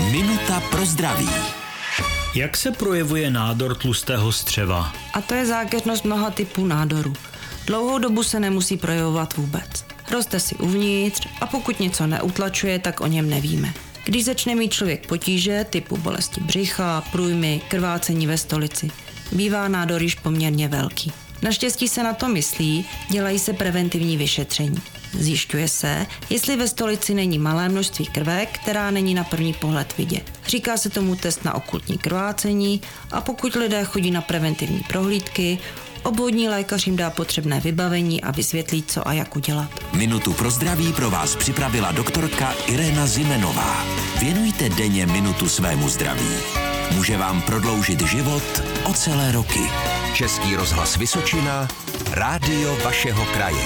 Minuta pro zdraví. Jak se projevuje nádor tlustého střeva? A to je zákeřnost mnoha typů nádorů. Dlouhou dobu se nemusí projevovat vůbec. Roste si uvnitř a pokud něco neutlačuje, tak o něm nevíme. Když začne mít člověk potíže typu bolesti břicha, průjmy, krvácení ve stolici, bývá nádor již poměrně velký. Naštěstí se na to myslí, dělají se preventivní vyšetření. Zjišťuje se, jestli ve stolici není malé množství krve, která není na první pohled vidět. Říká se tomu test na okultní krvácení a pokud lidé chodí na preventivní prohlídky, obvodní lékař jim dá potřebné vybavení a vysvětlí, co a jak udělat. Minutu pro zdraví pro vás připravila doktorka Irena Zimenová. Věnujte denně minutu svému zdraví. Může vám prodloužit život o celé roky. Český rozhlas Vysočina, rádio vašeho kraje.